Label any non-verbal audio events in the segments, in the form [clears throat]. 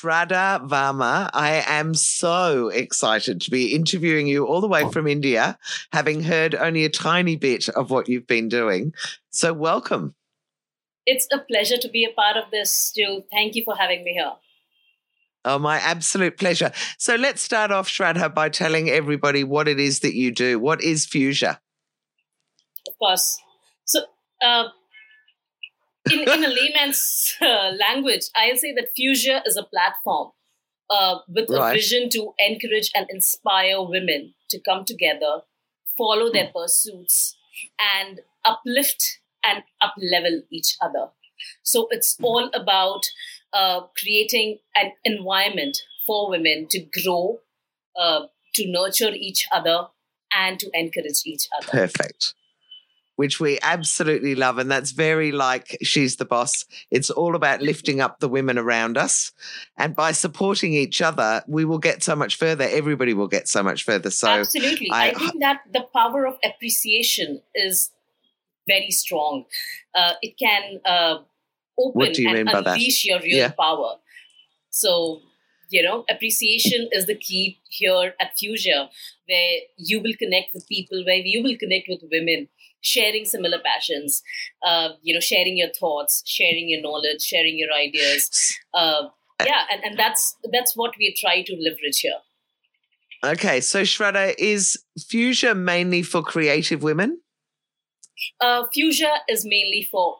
Shraddha Varma, I am so excited to be interviewing you all the way from India, having heard only a tiny bit of what you've been doing. So, welcome. It's a pleasure to be a part of this, Jill. Thank you for having me here. Oh, my absolute pleasure. So, let's start off, Shraddha, by telling everybody what it is that you do. What is Fuzia? Of course. So, uh, in, in a layman's [laughs] uh, language, I'll say that Fuzia is a platform uh, with right. a vision to encourage and inspire women to come together, follow their pursuits, and uplift and uplevel each other. So it's all about uh, creating an environment for women to grow, uh, to nurture each other, and to encourage each other. Perfect which we absolutely love. And that's very like She's the Boss. It's all about lifting up the women around us. And by supporting each other, we will get so much further. Everybody will get so much further. So Absolutely. I, I think that the power of appreciation is very strong. Uh, it can uh, open and unleash your real yeah. power. So you know appreciation is the key here at fuzia where you will connect with people where you will connect with women sharing similar passions, uh, you know, sharing your thoughts, sharing your knowledge, sharing your ideas. Uh, yeah, and, and that's that's what we try to leverage here. Okay, so Shraddha, is Fuzia mainly for creative women? Uh, Fuzia is mainly for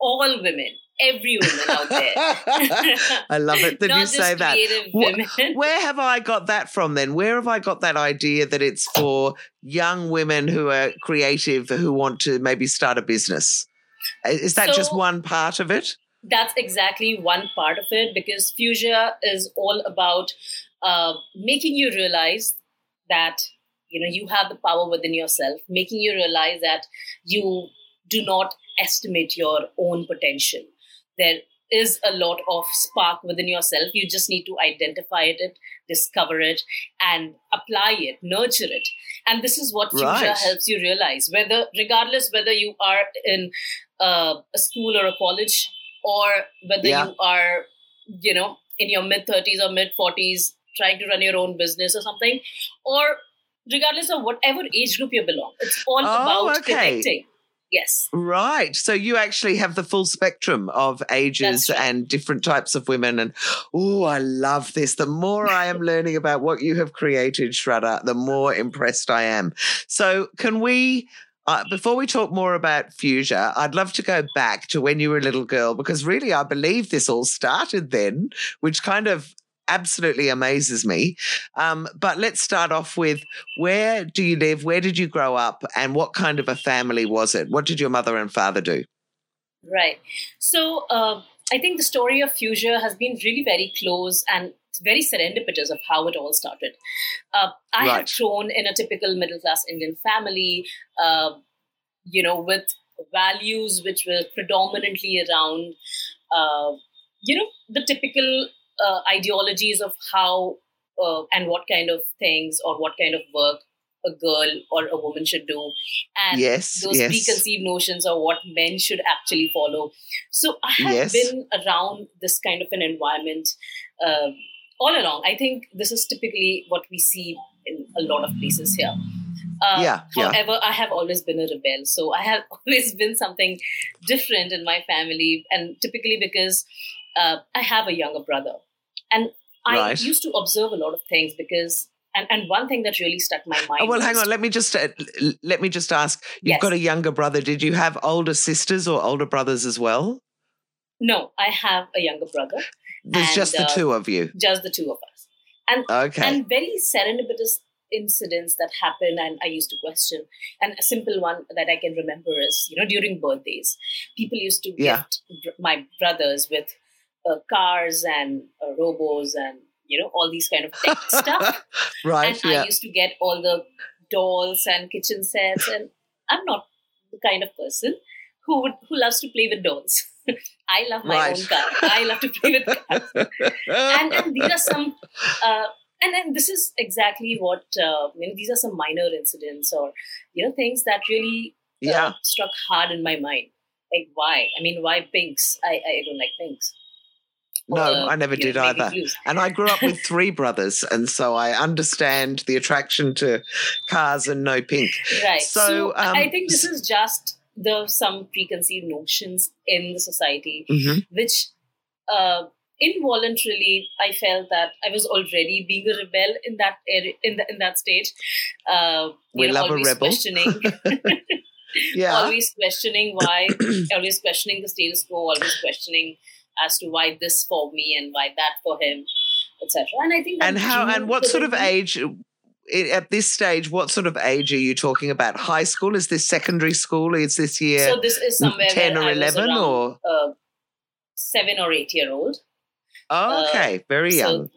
all women every woman out there. [laughs] I love it that you say that. [laughs] Where have I got that from then? Where have I got that idea that it's for young women who are creative who want to maybe start a business? Is that so, just one part of it? That's exactly one part of it because Fuzia is all about uh, making you realize that you know you have the power within yourself, making you realize that you do not estimate your own potential there is a lot of spark within yourself. You just need to identify it, discover it, and apply it, nurture it. And this is what Fuzia right. helps you realize. Whether, regardless whether you are in uh, a school or a college, or whether yeah. you are, you know, in your mid thirties or mid forties, trying to run your own business or something, or regardless of whatever age group you belong, it's all oh, about okay. connecting Yes. Right. So you actually have the full spectrum of ages right. and different types of women. And oh, I love this. The more I am [laughs] learning about what you have created, Shraddha, the more impressed I am. So can we? Uh, before we talk more about Fuzia, I'd love to go back to when you were a little girl because really I believe this all started then, which kind of absolutely amazes me. Um, but let's start off with where do you live? Where did you grow up? And what kind of a family was it? What did your mother and father do? Right. So uh, I think the story of Fuzia has been really very close and very serendipitous of how it all started. Uh, I right. have grown in a typical middle class Indian family, uh, you know, with values which were predominantly around, uh, you know, the typical uh, ideologies of how uh, and what kind of things or what kind of work a girl or a woman should do and yes, those yes. preconceived notions of what men should actually follow so i have yes. been around this kind of an environment uh, all along i think this is typically what we see in a lot of places here uh, yeah, however, yeah. I have always been a rebel. So I have [laughs] always been something different in my family. And typically because uh, I have a younger brother. And I right. used to observe a lot of things because and, and one thing that really stuck my mind. Oh, well, hang on. Let me just uh, let me just ask. You've yes. got a younger brother. Did you have older sisters or older brothers as well? No, I have a younger brother. There's and, just the uh, two of you. Just the two of us. And okay. And very serendipitous incidents that happen, and I used to question. And a simple one that I can remember is, you know, during birthdays, people used to yeah. gift my brothers with uh, cars and uh, robos and you know all these kind of tech [laughs] stuff. right. And yeah. I used to get all the dolls and kitchen sets, and I'm not the kind of person who would who loves to play with dolls. [laughs] I love my right. own car. I love to play with [laughs] cars. and, and these are some, uh, and then this is exactly what, uh, you know, these are some minor incidents or, you know, things that really uh, yeah. struck hard in my mind. Like, why? I mean, why pinks? I, I don't like pinks. No, I never did know, either. And I grew up with three brothers, and so I understand the attraction to cars and no pink. Right. So, so um, I think this is just the some preconceived notions in the society, mm-hmm. which uh, involuntarily I felt that I was already being a rebel in that area, in the, in that stage. Uh, we love a rebel. Questioning. [laughs] yeah. Always questioning why. [clears throat] always questioning the status quo. Always questioning as to why this for me and why that for him, etc. And I think. And how? And what sort of age? at this stage, what sort of age are you talking about? High school? Is this secondary school? Is this year? So this is somewhere ten or eleven, around, or uh, seven or eight year old. Oh, okay, uh, very young. So,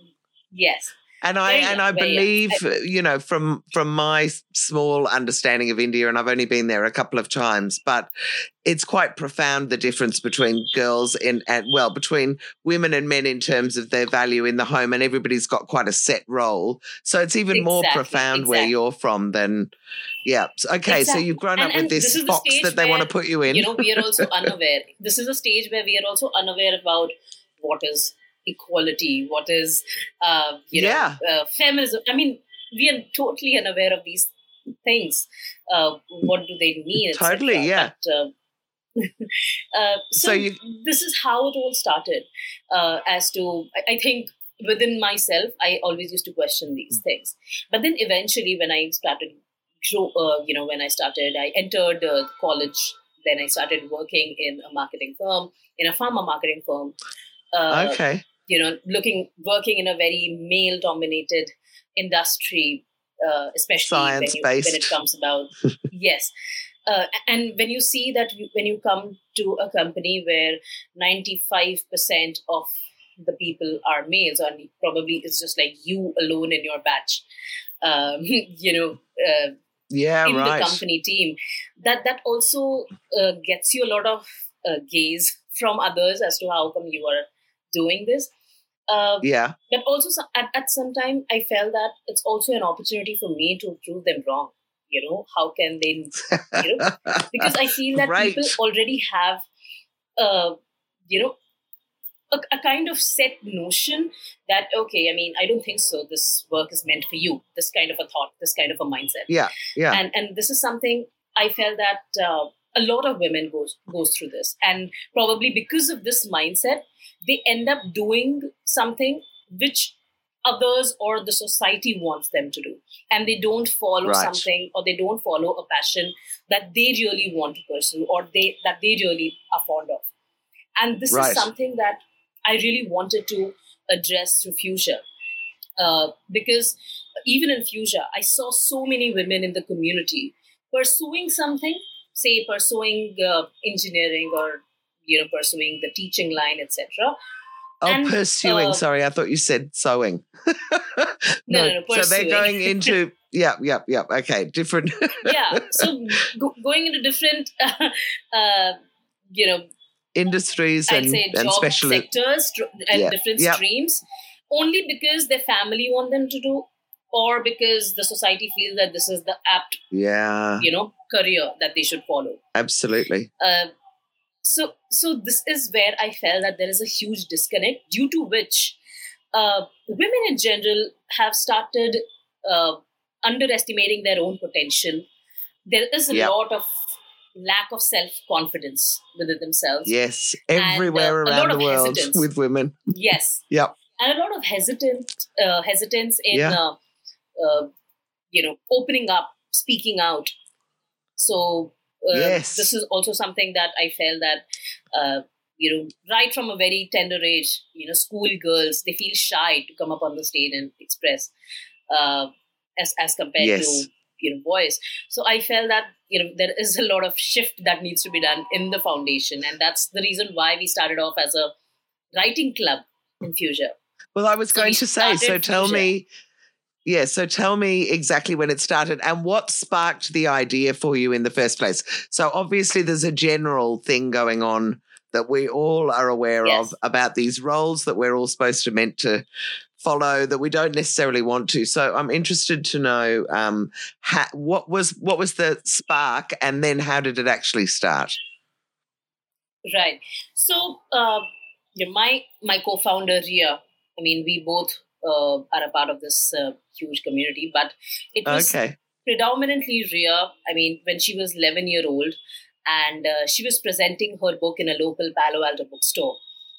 yes, and I and I believe you know from from my small understanding of India, and I've only been there a couple of times, but it's quite profound the difference between girls in and well between women and men in terms of their value in the home, and everybody's got quite a set role. So it's even exactly, more profound exactly. where you're from than yeah. Okay, exactly. so you've grown and, up with this, this box that they where, want to put you in. You know, we are also [laughs] unaware. This is a stage where we are also unaware about what is equality, what is, uh, you yeah. know, uh, feminism. I mean, we are totally unaware of these things. Uh, what do they mean? Totally, yeah. But, uh, [laughs] uh, so, so you, this is how it all started. Uh, as to, I, I, think within myself, I always used to question these mm. things. But then eventually, when I started, uh, you know, when I started, I entered uh, college. Then I started working in a marketing firm, in a pharma marketing firm. Uh, okay you know, looking, working in a very male dominated industry, uh, especially when, you, when, it comes about, [laughs] yes. Uh, and when you see that you, when you come to a company where 95% of the people are males, and probably it's just like you alone in your batch, um, [laughs] you know, uh, yeah, in right. the company team, that that also uh, gets you a lot of uh, gaze from others as to how come you are doing this. Uh, yeah. But also, at, at some time, I felt that it's also an opportunity for me to prove them wrong. You know, how can they, you know, [laughs] because I feel that right. people already have, uh, you know, a, a, kind of set notion that, okay, I mean, I don't think so. This work is meant for you. This kind of a thought, this kind of a mindset. Yeah. Yeah. And, and this is something I felt that, uh, a lot of women goes goes through this and probably because of this mindset they end up doing something which others or the society wants them to do and they don't follow right. something or they don't follow a passion that they really want to pursue or they that they really are fond of and this right. is something that i really wanted to address through fuzia uh, because even in fuzia i saw so many women in the community pursuing something say pursuing uh, engineering or you know pursuing the teaching line etc Oh, and, pursuing. Uh, Sorry, I thought you said sewing. [laughs] no, no, no, So they're going into [laughs] yeah, yeah, yeah. Okay, different. [laughs] yeah, so go, going into different, uh, uh, you know, industries I'd and, say and special sectors and yeah, different yeah. streams, only because their family want them to do, or because the society feels that this is the apt, yeah, you know, career that they should follow. Absolutely. Uh, so so this is where i felt that there is a huge disconnect due to which uh, women in general have started uh, underestimating their own potential there is a yep. lot of lack of self-confidence within themselves yes everywhere and, uh, around the world hesitance. with women yes yep and a lot of hesitant uh, hesitance in yeah. Uh, uh, you know opening up speaking out so uh, yes. this is also something that I felt that uh, you know right from a very tender age, you know, school girls they feel shy to come up on the stage and express uh, as as compared yes. to you know boys. So I felt that you know there is a lot of shift that needs to be done in the foundation, and that's the reason why we started off as a writing club in Fuzia. Well, I was so going to say, so tell Fuzia. me Yeah, so tell me exactly when it started and what sparked the idea for you in the first place. So obviously there's a general thing going on that we all are aware yes. of about these roles that we're all supposed to meant to follow that we don't necessarily want to. So I'm interested to know um, how, what was what was the spark, and then how did it actually start? Right. So uh, my my co-founder Riya. I mean, we both uh, are a part of this uh, huge community, but it was okay. predominantly Riya. I mean, when she was 11 year old, and uh, she was presenting her book in a local Palo Alto bookstore.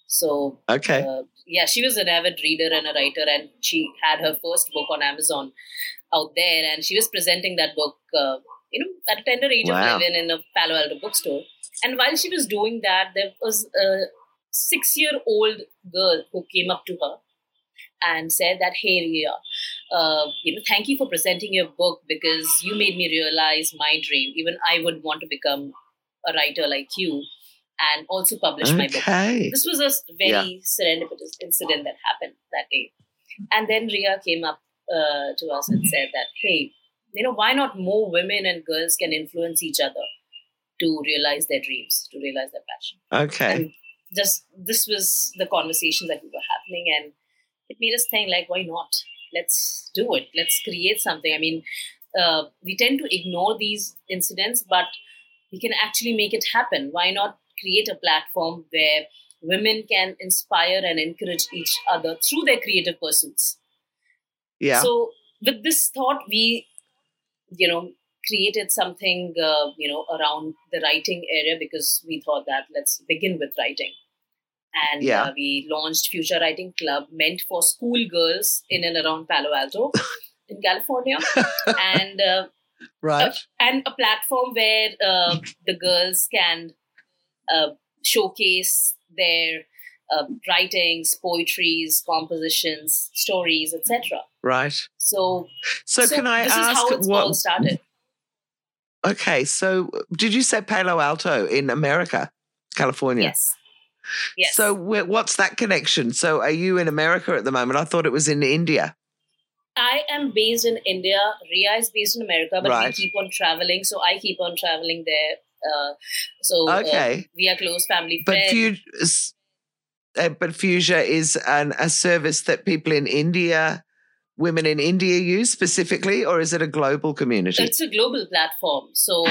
So okay, uh, yeah, she was an avid reader and a writer, and she had her first book on Amazon out there, and she was presenting that book, uh, you know, at a tender age wow. of eleven in a Palo Alto bookstore. And while she was doing that, there was a six-year-old girl who came up to her and said that, "Hey, Riya, uh, you know, thank you for presenting your book because you made me realize my dream. Even I would want to become a writer like you." and also publish okay. my book. This was a very yeah. serendipitous incident that happened that day. And then Riya came up uh, to us and said that, hey, you know, why not more women and girls can influence each other to realize their dreams, to realize their passion? Okay. And just this was the conversation that we were happening, and it made us think, like, why not? Let's do it. Let's create something. I mean, uh, we tend to ignore these incidents, but we can actually make it happen. Why not create a platform where women can inspire and encourage each other through their creative pursuits. Yeah. So with this thought, we, you know, created something, uh, you know, around the writing area because we thought that let's begin with writing. And yeah. uh, we launched Fuzia Writing Club, meant for schoolgirls in and around Palo Alto in California. [laughs] and uh, right. A, and a platform where uh, the girls can uh, showcase their uh, writings, poetries, compositions, stories, etc. Right. So, so, so can I this ask is how it's what, all started. Okay, so did you say Palo Alto in America, California? Yes. Yes. So what's that connection? So are you in America at the moment? I thought it was in India. I am based in India. Riya is based in America, but right. we keep on traveling. So I keep on traveling there uh, so uh, okay. we are close family but friends. Uh, but Fuzia is an, a service that people in India, women in India use specifically, or is it a global community? It's a global platform. So,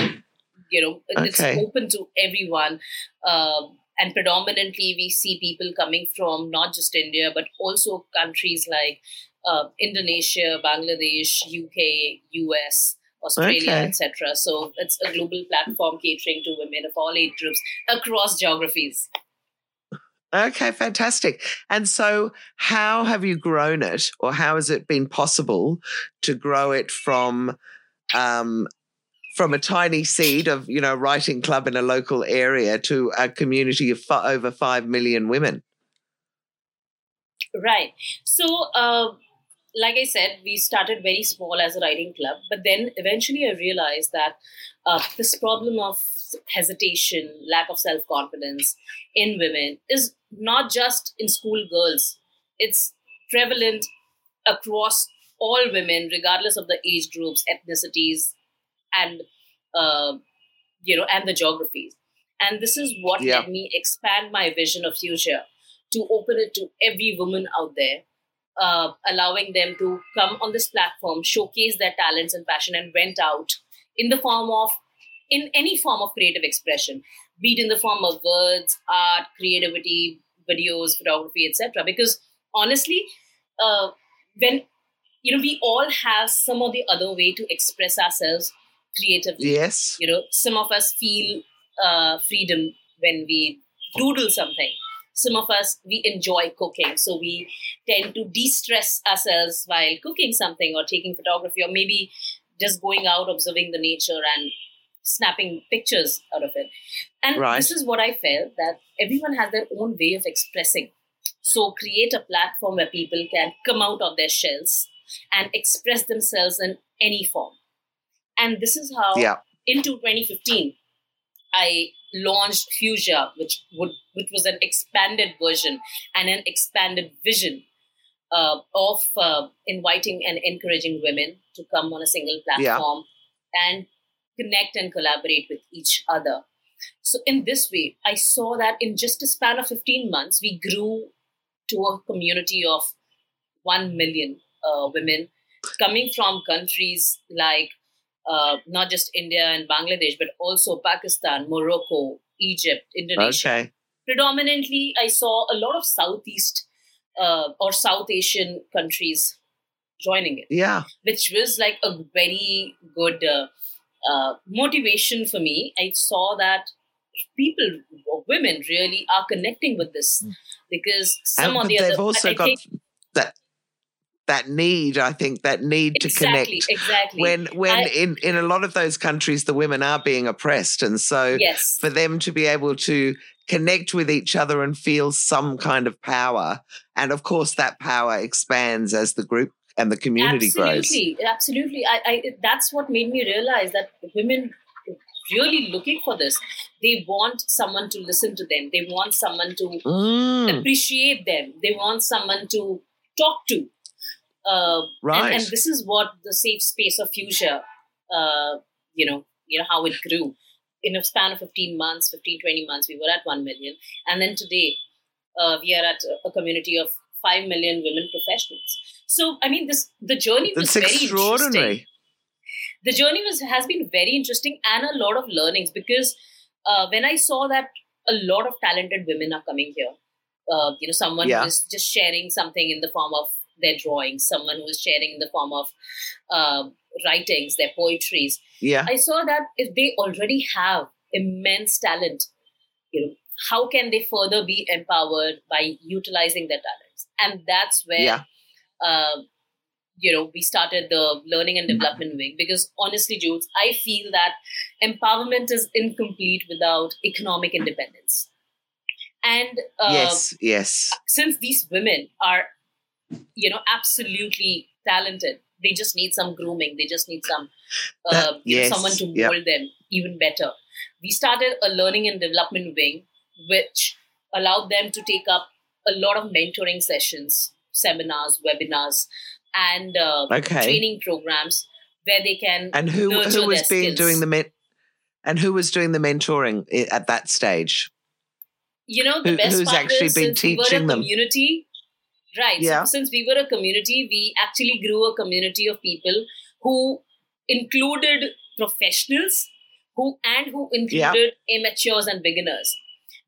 you know, it's okay. open to everyone. Um, and predominantly, we see people coming from not just India, but also countries like uh, Indonesia, Bangladesh, UK, US. Australia, okay. etc. So it's a global platform catering to women of all age groups across geographies. Okay, fantastic. And so, how have you grown it, or how has it been possible to grow it from um, from a tiny seed of you know writing club in a local area to a community of f- over five million women? Right. So. Uh, like I said, we started very small as a writing club, but then eventually I realized that uh, this problem of hesitation, lack of self confidence in women is not just in school girls, it's prevalent across all women, regardless of the age groups, ethnicities, and uh, you know, and the geographies. And this is what yeah. me expand my vision of future to open it to every woman out there uh, allowing them to come on this platform, showcase their talents and passion, and went out in the form of in any form of creative expression, be it in the form of words, art, creativity, videos, photography, etc. Because honestly, uh, when you know we all have some or the other way to express ourselves creatively. Yes. You know, some of us feel uh, freedom when we doodle something some of us we enjoy cooking so we tend to de-stress ourselves while cooking something or taking photography or maybe just going out observing the nature and snapping pictures out of it and right. this is what i felt that everyone has their own way of expressing so create a platform where people can come out of their shells and express themselves in any form and this is how yeah. into 2015 i launched Fuzia, which would which was an expanded version and an expanded vision uh, of uh, inviting and encouraging women to come on a single platform yeah. and connect and collaborate with each other. So, in this way, I saw that in just a span of 15 months, we grew to a community of 1 million uh, women coming from countries like uh, not just India and Bangladesh, but also Pakistan, Morocco, Egypt, Indonesia. Okay. Predominantly, I saw a lot of Southeast uh, or South Asian countries joining it. Yeah. Which was like a very good uh, uh, motivation for me. I saw that people, women, really are connecting with this hmm. because some and, of the they've other, also I, I got that that need i think that need to connect exactly when when I, in in a lot of those countries the women are being oppressed and so yes. for them to be able to connect with each other and feel some kind of power and of course that power expands as the group and the community absolutely, grows absolutely I, I that's what made me realize that women really looking for this. They want someone to listen to them. They want someone to mm. appreciate them. They want someone to talk to. Uh, right. And, and, this is what the safe space of Fuzia, uh, you know, you know how it grew. In a span of 15 months, 15, 20 months, we were at 1 million. And then today, uh, we are at a community of 5 million women professionals. So, I mean, this the journey was That's very extraordinary. The journey was has been very interesting and a lot of learnings because uh, when I saw that a lot of talented women are coming here, uh, you know, someone yeah. is just sharing something in the form of their drawings, someone who is sharing in the form of uh, writings, their poetries. Yeah. I saw that if they already have immense talent, you know, how can they further be empowered by utilizing their talents? And that's where, yeah. uh, you know, we started the learning and development wing because honestly, Jules, I feel that empowerment is incomplete without economic independence. And uh, yes, yes. Since these women are you know, absolutely talented. They just need some grooming. They just need some uh, that, yes, know, someone to mold yep. them even better. We started a learning and development wing, which allowed them to take up a lot of mentoring sessions, seminars, webinars, and uh, okay. training programs where they can and who who was being skills. doing the men- and who was doing the mentoring at that stage. You know, the who, best who's part actually is been teaching we were a them. community Right. Yeah. So since we were a community, we actually grew a community of people who included professionals who and who included yeah. amateurs and beginners.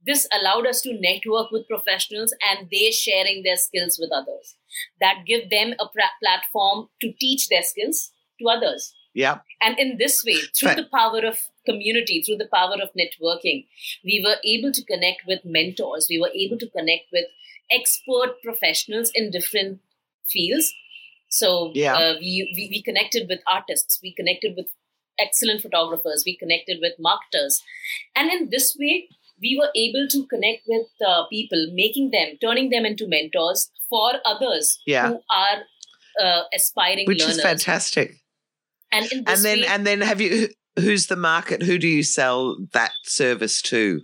This allowed us to network with professionals and they sharing their skills with others. That give them a platform to teach their skills to others. Yeah. And in this way, through the power of community, through the power of networking, we were able to connect with mentors. We were able to connect with expert professionals in different fields. So yeah. Uh, we, we, we connected with artists, we connected with excellent photographers, we connected with marketers, and in this way, we were able to connect with uh, people, making them, turning them into mentors for others yeah. who are uh, aspiring which learners. is fantastic. And and then way, and then have you who's the market? Who do you sell that service to?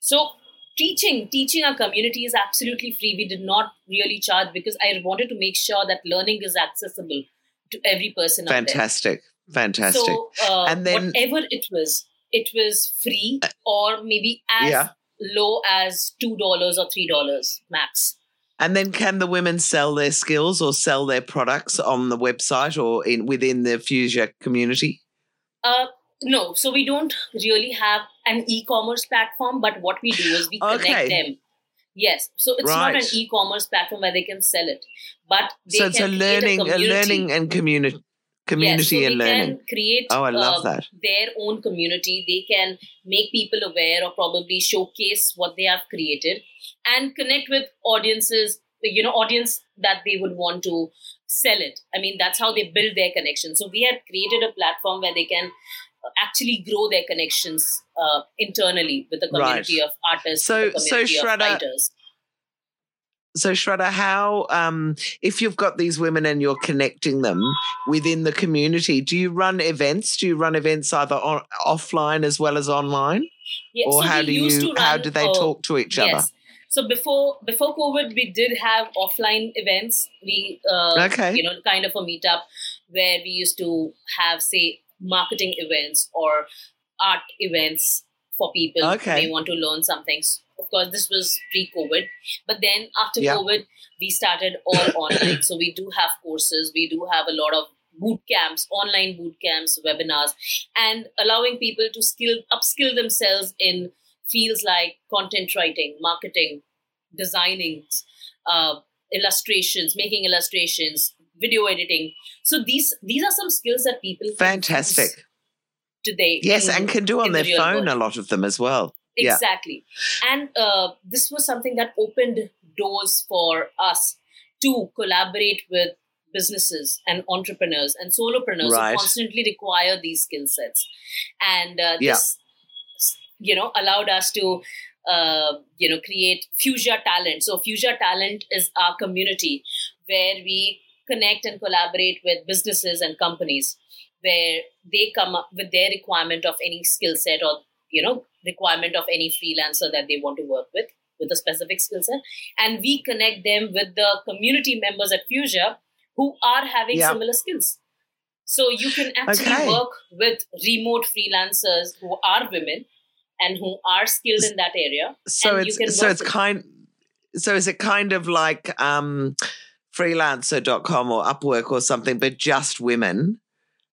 So teaching teaching our community is absolutely free. We did not really charge because i wanted to make sure that learning is accessible to every person fantastic. Fantastic. So uh, and then whatever it was it was free uh, or maybe as yeah. low as two dollars or three dollars max. And then can the women sell their skills or sell their products on the website or in within the Fuzia community? Uh, no, so we don't really have an e-commerce platform, but what we do is we connect okay. them. Yes, so it's right. not an e-commerce platform where they can sell it, but so it's a learning, a, a, learning and community, community yes, so and learning. create. Oh, I love uh, that. Their own community. They can make people aware or probably showcase what they have created and connect with audiences. You know, audience that they would want to sell it. I mean, that's how they build their connection. So we have created a platform where they can actually grow their connections uh, internally with the community right. of artists, so, so Shraddha, So Shraddha, how um, if you've got these women and you're connecting them within the community, do you run events? Do you run events either on, offline as well as online? Yeah, or so how do you run, how do they uh, talk to each yes. other? So before before COVID, we did have offline events. We uh, Okay. you know kind of a meetup where we used to have say marketing events or art events for people Okay. they want to learn something. Of course, this was pre-COVID, but then after Yeah. COVID, we started all [coughs] online. So we do have courses. We do have a lot of boot camps, online boot camps, webinars, and allowing people to skill upskill themselves in fields like content writing, marketing, designing, uh, illustrations, making illustrations, video editing. So these these are some skills that people Fantastic. today. Yes, in- and can do on in the their phone world. a lot of them as well. Yeah. Exactly. And uh, this was something that opened doors for us to collaborate with businesses and entrepreneurs and solopreneurs Right. who constantly require these skill sets. And uh, Yeah. this, you know, allowed us to, uh, you know, create Fuzia Talent. So Fuzia Talent is our community where we connect and collaborate with businesses and companies where they come up with their requirement of any skill set or you know requirement of any freelancer that they want to work with with a specific skill set and we connect them with the community members at Fuzia who are having Yeah. similar skills so you can actually Okay. work with remote freelancers who are women and who are skilled in that area So And you it's can so it's with- kind so is it kind of like um freelancer.com or Upwork or something, but just women?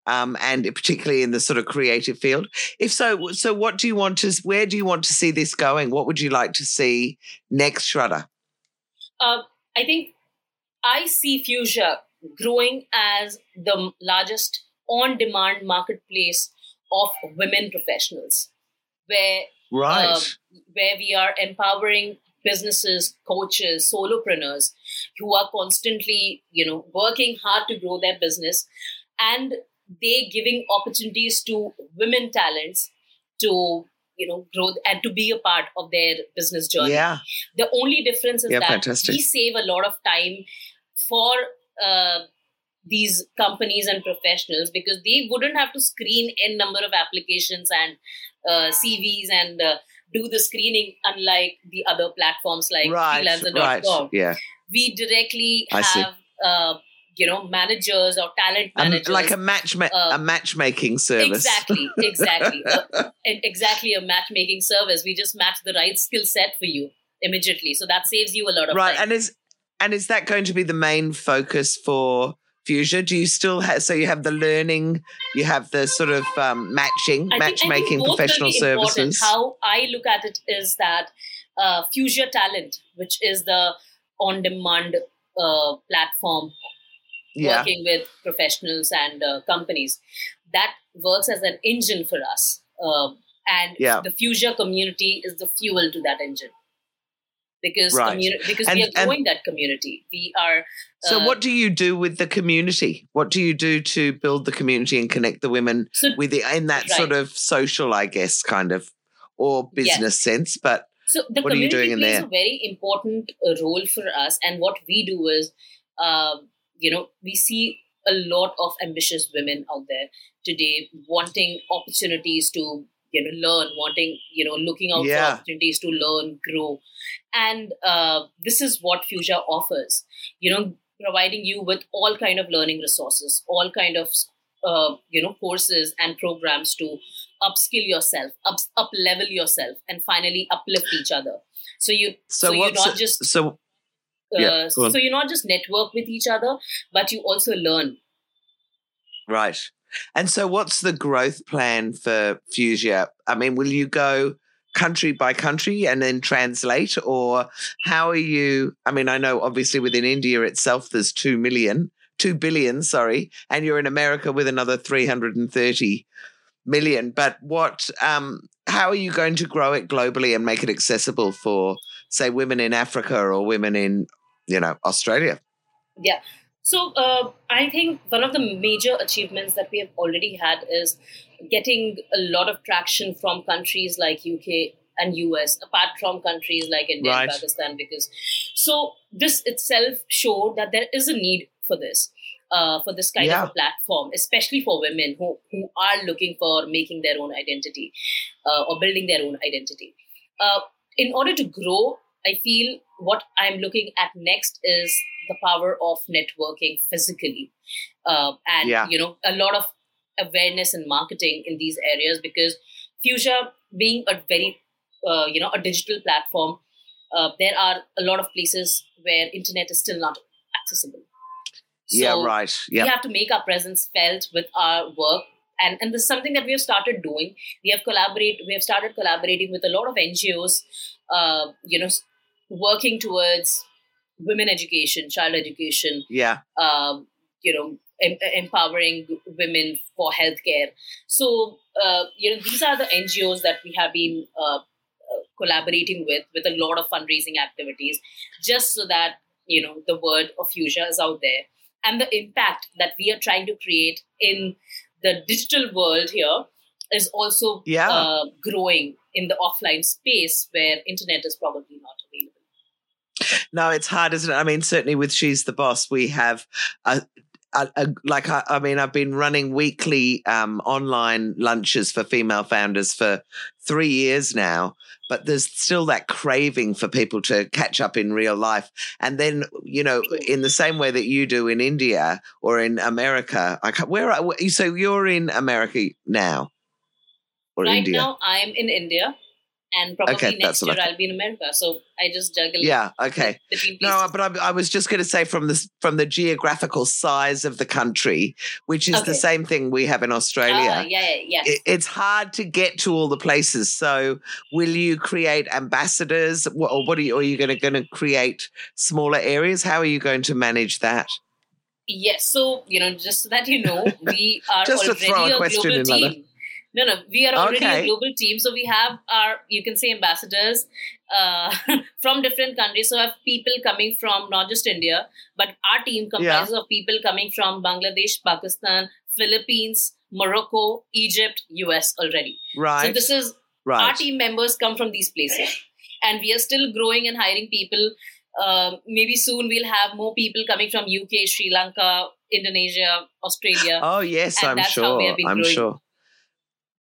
Um, and particularly in the sort of creative field. If so, so what do you want to? Where do you want to see this going? What would you like to see next, Shraddha? uh, I think I see Fuzia growing as the largest on demand marketplace of women professionals, where, Right. Um, where we are empowering businesses, coaches, solopreneurs who are constantly, you know, working hard to grow their business and they giving opportunities to women talents to, you know, grow and to be a part of their business journey. yeah. The only difference is Yeah, that fantastic. we save a lot of time for uh, these companies and professionals because they wouldn't have to screen n number of applications and uh, CVs and uh, do the screening unlike the other platforms like right. freelancer.com. Right. Yeah. We directly I have uh, you know managers or talent Um, managers like a match uh, a matchmaking service. Exactly, [laughs] exactly. Uh, exactly a matchmaking service. We just match the right skill set for you immediately. So that saves you a lot of right. time. And is and is that going to be the main focus for Fuzia? Do you still have so you have the learning, you have the sort of um, matching, I think- think matchmaking will professional services? How I look at it is that uh, Fuzia Talent, which is the on-demand uh, platform yeah. working with professionals and uh, companies, that works as an engine for us. Um and Yeah. the Fuzia community is the fuel to that engine. Because Right. communi- because And- we are growing that community. We are So uh, what do you do with the community? What do you do to build the community and connect the women so with the in that sort of social, I guess, kind of or business sense? But So the What are you community doing in plays there? a very important uh, role for us, and what we do is, um, you know, we see a lot of ambitious women out there today wanting opportunities to, you know, learn, wanting, you know, looking out Yeah. for opportunities to learn, grow, and uh, this is what Fuzia offers. You know, providing you with all kind of learning resources, all kind of uh, you know courses and programs to upskill yourself, up up level yourself, and finally uplift each other. So you so, so you're not just so uh, yeah, so you not just network with each other, but you also learn. Right. And so, what's the growth plan for Fuzia? I mean, will you go country by country and then translate, or how are you? I mean, I know obviously within India itself, there's 2 million, 2 billion, sorry, and you're in America with another 330 million. But what, um, how are you going to grow it globally and make it accessible for, say, women in Africa or women in, you know, Australia? Yeah. So uh, I think one of the major achievements that we have already had is getting a lot of traction from countries like UK and US, apart from countries like India Right. and Pakistan, because so this itself showed that there is a need for this. Uh, for this kind Yeah. of platform, especially for women who, who are looking for making their own identity uh, or building their own identity. Uh, in order to grow I feel what I'm looking at next is the power of networking physically, uh, and Yeah. you know a lot of awareness and marketing in these areas because Fuzia being a very uh, you know a digital platform, uh, there are a lot of places where internet is still not accessible. yeah, So right. we Yeah. have to make our presence felt with our work and and this is something that we have started doing we have collaborate we have started collaborating with a lot of ngos uh, you know working towards women education child education Yeah. um, you know em- empowering women for healthcare so uh, you know these are the ngos that we have been uh, uh, collaborating with with a lot of fundraising activities just so that you know the word of fuzia is out there and the impact that we are trying to create in the digital world here is also Yeah. uh, growing in the offline space where internet is probably not No, it's hard, isn't it? I mean, certainly with She's the Boss, we have a, like I, I mean, I've been running weekly um, online lunches for female founders for three years now, but there's still that craving for people to catch up in real life. And then, you know, in the same way that you do in India or in America, I can't, where are, you so you're in America now or right India? now i'm in india and probably Okay, next year i'll be in america so i just juggle yeah. Okay. No, but I, I was just going to say from the from the geographical size of the country, which is the same thing we have in Australia. Ah, yeah, yeah, yes. it- it's hard to get to all the places. So, will you create ambassadors, or what are you? Are you going to going to create smaller areas? How are you going to manage that? Yes, so you know, just so that you know, we [laughs] are Just to already throw a a question global in, Lana. No, no, we are already Okay. a global team. So we have our, you can say, ambassadors uh, [laughs] from different countries. So we have people coming from not just India, but our team comprises of people coming from Bangladesh, Pakistan, Philippines, Morocco, Egypt, US already. Right. So this is our team members come from these places and we are still growing and hiring people um, maybe soon we'll have more people coming from uk sri lanka indonesia australia Oh yes, and I'm that's how we sure. have been I'm growing. sure.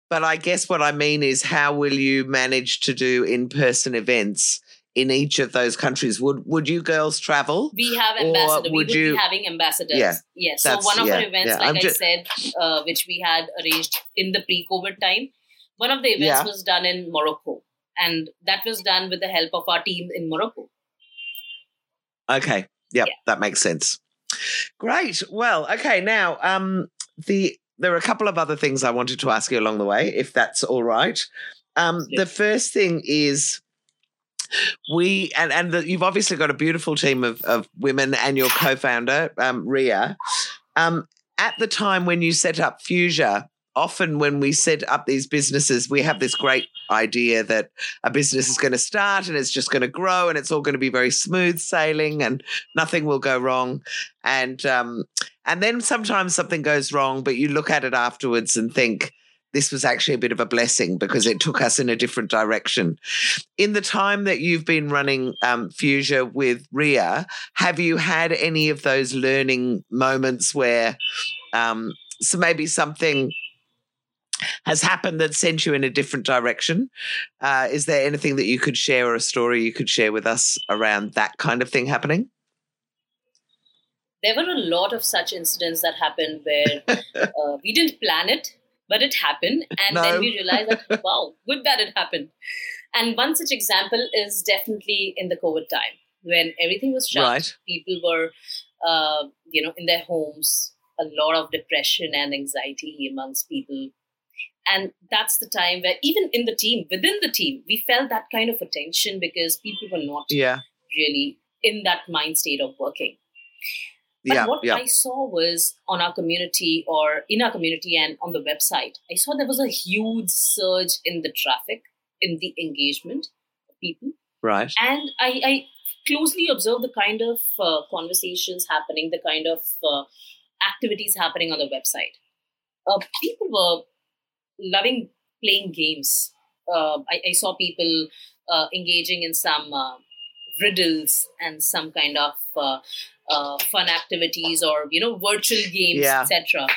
But I guess what I mean is, how will you manage to do in-person events in each of those countries? Would Would you girls travel? we have Or ambassadors we would you- be having ambassadors Yeah, yes so one of yeah, our events yeah, like I'm i ju- said uh, which we had arranged in the pre-covid time one of the events Yeah. was done in morocco and that was done with the help of our team in morocco Okay. Yep, Yeah. that makes sense. Great. Well, okay. Now, um, the there are a couple of other things I wanted to ask you along the way, if that's all right. Um, Yes. the first thing is we and and the, you've obviously got a beautiful team of of women and your co-founder um, Riya. Um, at the time when you set up Fuzia, often when we set up these businesses, we have this great idea that a business is going to start and it's just going to grow and it's all going to be very smooth sailing and nothing will go wrong. And um, and then sometimes something goes wrong, but you look at it afterwards and think this was actually a bit of a blessing because it took us in a different direction. In the time that you've been running um, Fuzia with Riya, have you had any of those learning moments where um, so maybe something has happened that sent you in a different direction? Uh, is there anything that you could share or a story you could share with us around that kind of thing happening? there were a lot of such incidents that happened where [laughs] uh, we didn't plan it, but it happened. And No. then we realized that, [laughs] wow, good that it happened. And one such example is definitely in the COVID time when everything was shut. Right. People were, uh, you know, in their homes, a lot of depression and anxiety amongst people. And that's the time where, even in the team, within the team, we felt that kind of attention because people were not Yeah. really in that mind state of working. But yeah. what yeah. I saw was on our community or in our community and on the website, I saw there was a huge surge in the traffic, in the engagement of people. right. And I, I closely observed the kind of uh, conversations happening, the kind of uh, activities happening on the website. Uh, people were loving playing games. Uh, I, I saw people uh, engaging in some uh, riddles and some kind of uh, uh, fun activities or you know virtual games, Yeah. etc.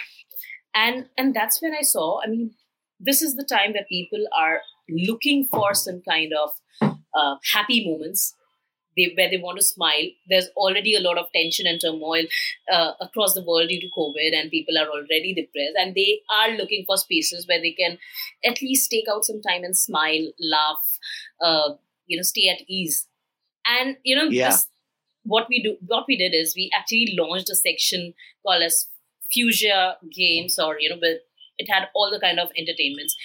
And and that's when I saw. I mean, this is the time where people are looking for some kind of uh, happy moments they where they want to smile. There's already a lot of tension and turmoil uh, across the world due to COVID, and people are already depressed, and they are looking for spaces where they can at least take out some time and smile, laugh, uh, you know, stay at ease. And you know, yeah. this, what we do, what we did is we actually launched a section called as Fuzia Games, or you know, but it had all the kind of entertainments.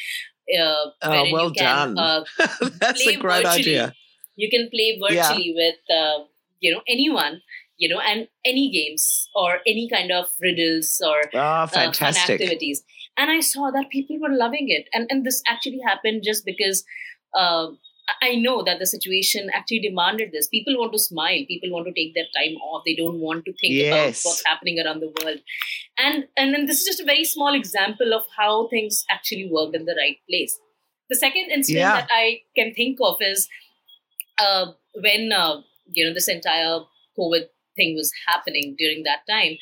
Uh, oh, well can, done! Uh, [laughs] That's a great virtually. idea. You can play virtually yeah. with uh, you know anyone, you know, and any games or any kind of riddles or oh, fantastic. fun activities. And I saw that people were loving it, and and this actually happened just because. Uh, I know that the situation actually demanded this. People want to smile. People want to take their time off. They don't want to think yes. about what's happening around the world. And and then this is just a very small example of how things actually worked in the right place. The second incident yeah. that I can think of is uh, when uh, you know this entire COVID thing was happening during that time.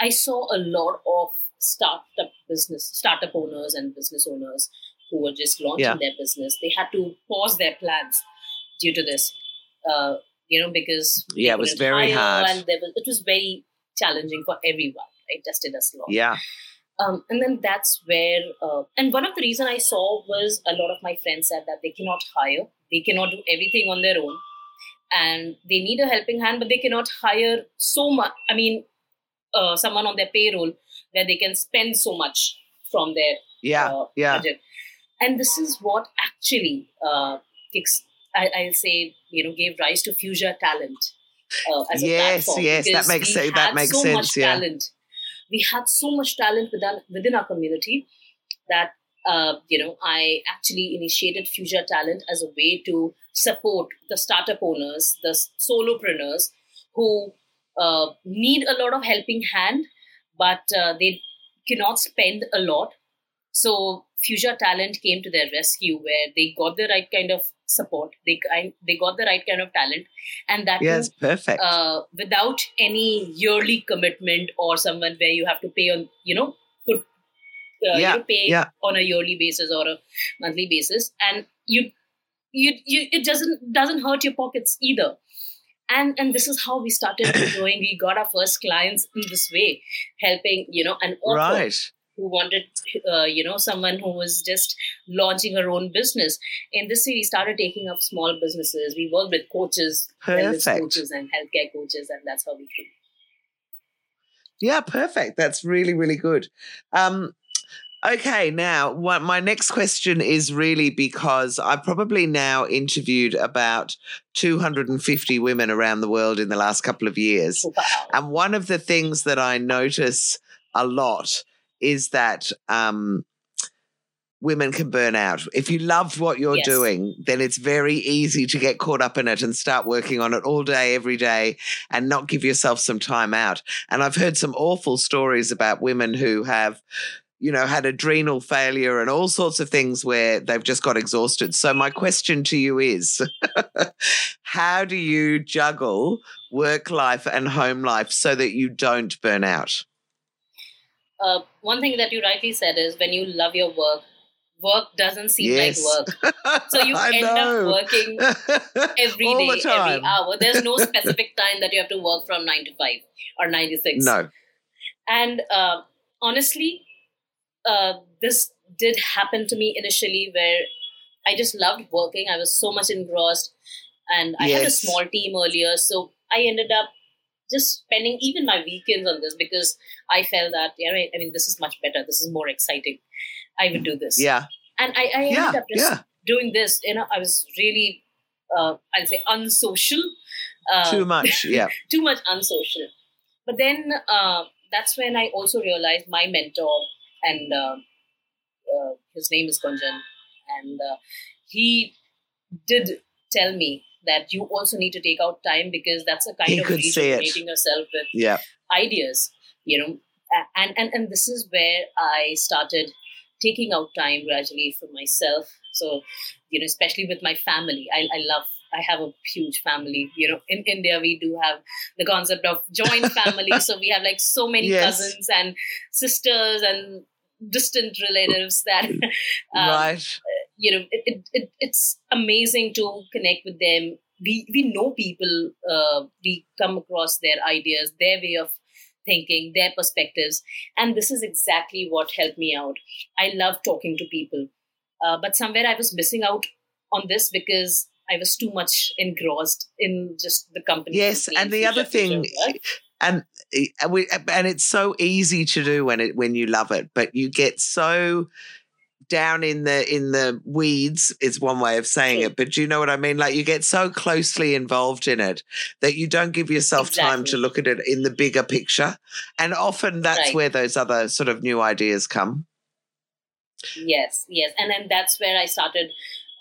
I saw a lot of startup business, startup owners and business owners who were just launching yeah. their business, they had to pause their plans due to this. Uh, you know, because yeah, it was very hard, and was, it was very challenging for everyone. Right, tested us long. Yeah. Um, and then that's where, uh, and one of the reason I saw was a lot of my friends said that they cannot hire, they cannot do everything on their own, and they need a helping hand, but they cannot hire so much. I mean, uh, someone on their payroll where they can spend so much from their yeah uh, yeah budget and this is what actually uh, kicks, I, will say, you know, gave rise to Fuzia Talent uh, as yes. Yes, that makes sense. That makes so sense. Yeah. talent. We had so much talent within within our community that uh, you know I actually initiated Fuzia Talent as a way to support the startup owners, the solopreneurs who uh, need a lot of helping hand, but uh, they cannot spend a lot. So Fuzia Talent came to their rescue, where they got the right kind of support, they they got the right kind of talent, and that yes, too, perfect. Uh, without any yearly commitment or someone where you have to pay on, you know, put uh, yeah, you pay yeah. on a yearly basis or a monthly basis, and you you you it doesn't doesn't hurt your pockets either and and this is how we started [coughs] growing we got our first clients in this way helping you know and right who wanted, uh, you know, someone who was just launching her own business. In this city, started taking up small businesses. We worked with coaches, wellness coaches, and healthcare coaches, and that's how we grew. Yeah, perfect. That's really, really good. Um, okay, now what, my next question is really because I've probably now interviewed about 250 women around the world in the last couple of years. Wow. And one of the things that I notice a lot is that um, women can burn out. If you love what you're yes. doing, then it's very easy to get caught up in it and start working on it all day, every day, and not give yourself some time out. And I've heard some awful stories about women who have. You know, had adrenal failure and all sorts of things where they've just got exhausted. So, my question to you is [laughs] how do you juggle work life and home life so that you don't burn out? Uh, one thing that you rightly said is when you love your work, work doesn't seem yes. like work. So you [laughs] end know. up working every [laughs] day, every hour. There's no [laughs] specific time that you have to work from nine to five or nine to six. No. And uh, honestly, uh, this did happen to me initially where I just loved working. I was so much engrossed. And I yes. had a small team earlier. So I ended up just spending even my weekends on this because I felt that, you know, I mean, this is much better. This is more exciting. I would do this. Yeah. And I, I ended yeah, up just yeah. doing this. You know, I was really, uh, I'd say, unsocial. Uh, too much, [laughs] yeah. too much unsocial. But then uh, that's when I also realized my mentor, and uh, uh his name is Kunjan, and uh, he did tell me that you also need to take out time because that's a kind he of rejuvenating yourself with yeah. ideas you know and, and and this is where i started taking out time gradually for myself so you know especially with my family i, I love I have a huge family. You know, in India we do have the concept of joint family. so we have like so [laughs] many yes. cousins and sisters and distant relatives that [laughs] um, right you know, it, it, it, it's amazing to connect with them. We we know people uh, we come across their ideas their way of thinking their perspectives and this is exactly what helped me out. I love talking to people. Uh, but somewhere i was missing out on this because i was too much engrossed in just the company yes and the other thing right? and we and it's so easy to do when it when you love it but you get so down in the in the weeds is one way of saying it but do you know what i mean like you get so closely involved in it that you don't give yourself exactly. time to look at it in the bigger picture and often that's right. where those other sort of new ideas come yes yes and then that's where i started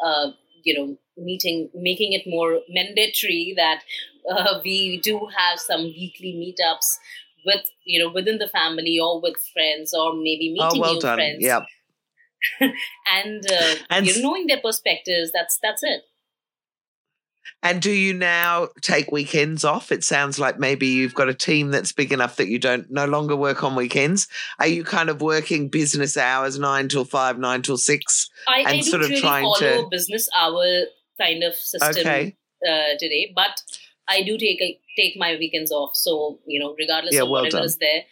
uh, you know meeting making it more mandatory that uh, we do have some weekly meetups with you know within the family or with friends or maybe oh, meeting oh, well new done. friends yeah [laughs] and, uh, and you know, knowing their perspectives that's that's it and do you now take weekends off? It sounds like maybe you've got a team that's big enough that you don't no longer work on weekends. Are you kind of working business hours nine till five, nine till six, I, and I sort of really trying to business hour kind of system okay. uh, today? But I do take a, take my weekends off. So you know, regardless yeah, of well whatever done. is there,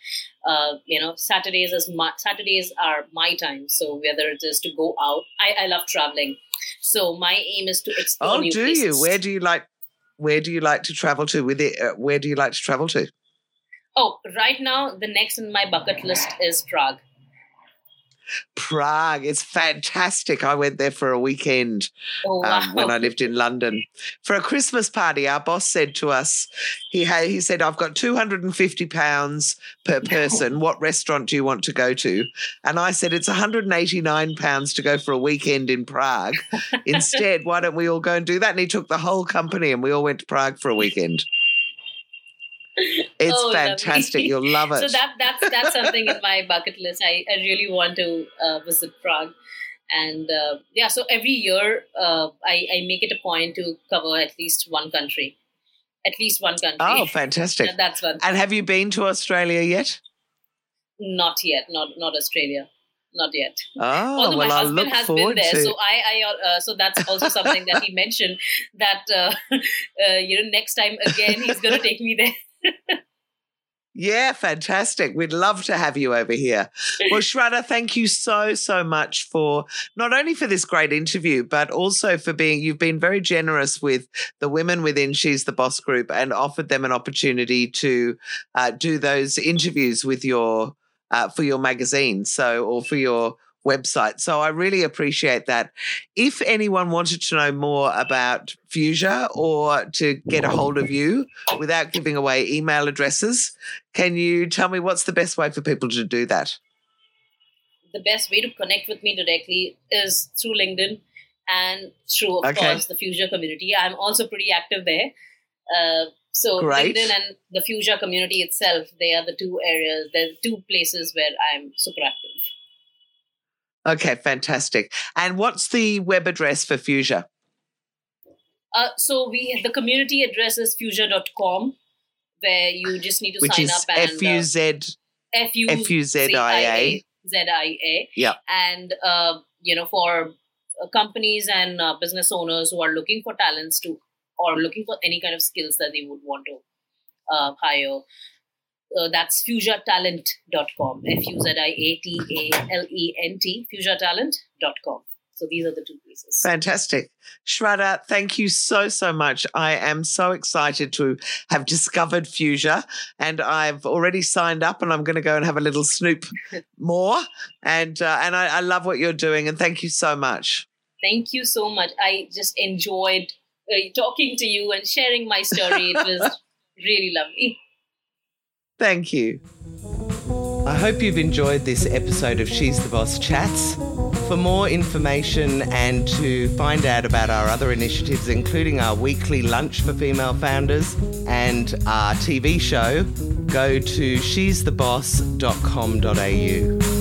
uh, you know, Saturdays is my Saturdays are my time. So whether it is to go out, I, I love traveling. So my aim is to explore. Oh, do places. you? Where do you like? Where do you like to travel to? With it, uh, where do you like to travel to? Oh, right now the next in my bucket list is Prague. Prague. It's fantastic. I went there for a weekend oh, wow. um, when I lived in London for a Christmas party. Our boss said to us, he had, he said, "I've got two hundred and fifty pounds per [laughs] person. what restaurant do you want to go to?" And I said, "It's one hundred and eighty nine pounds to go for a weekend in Prague. [laughs] Instead, why don't we all go and do that?" And he took the whole company, and we all went to Prague for a weekend. It's oh, fantastic. You'll love it. So that that's that's something in my bucket list. I, I really want to uh, visit Prague, and uh, yeah. So every year, uh, I I make it a point to cover at least one country, at least one country. Oh, [laughs] fantastic! that's one. And have you been to Australia yet? Not yet. Not not Australia not yet. Oh, Although well, my husband has been there, to... so I, I uh, so that's also something that he [laughs] mentioned that uh, [laughs] uh, you know next time again he's going to take me there. Yeah, fantastic. We'd love to have you over here. Well, [laughs] Shraddha, thank you so, so much for not only for this great interview, but also for being, you've been very generous with the women within She's the Boss group and offered them an opportunity to uh, do those interviews with your, uh, for your magazine. So, or for your, website. So I really appreciate that. If anyone wanted to know more about Fuzia or to get a hold of you without giving away email addresses, can you tell me what's the best way for people to do that? The best way to connect with me directly is through LinkedIn and through, of okay. course, the Fuzia community. I'm also pretty active there. Uh, so Great. LinkedIn and the Fuzia community itself, they are the two areas, the two places where I'm super active. Okay, fantastic. And what's the web address for Fuzia? Uh, so we the community address is fuzia.com where you just need to Which sign is up and F-U-Z, uh, F-U-Z-I-A. Z-I-A. Yeah. And, uh, you know, for uh, companies and uh, business owners who are looking for talents to or looking for any kind of skills that they would want to uh, hire, uh, that's fuziatalent.com. F U Z I A T A L E N T, fuziatalent.com. So these are the two places. Fantastic. Shraddha, thank you so, so much. I am so excited to have discovered Fuzia and I've already signed up and I'm going to go and have a little snoop [laughs] more. And, uh, and I, I love what you're doing and thank you so much. Thank you so much. I just enjoyed uh, talking to you and sharing my story. It was [laughs] really lovely. Thank you. I hope you've enjoyed this episode of She's the Boss Chats. For more information and to find out about our other initiatives, including our weekly lunch for female founders and our TV show, go to she'stheboss.com.au.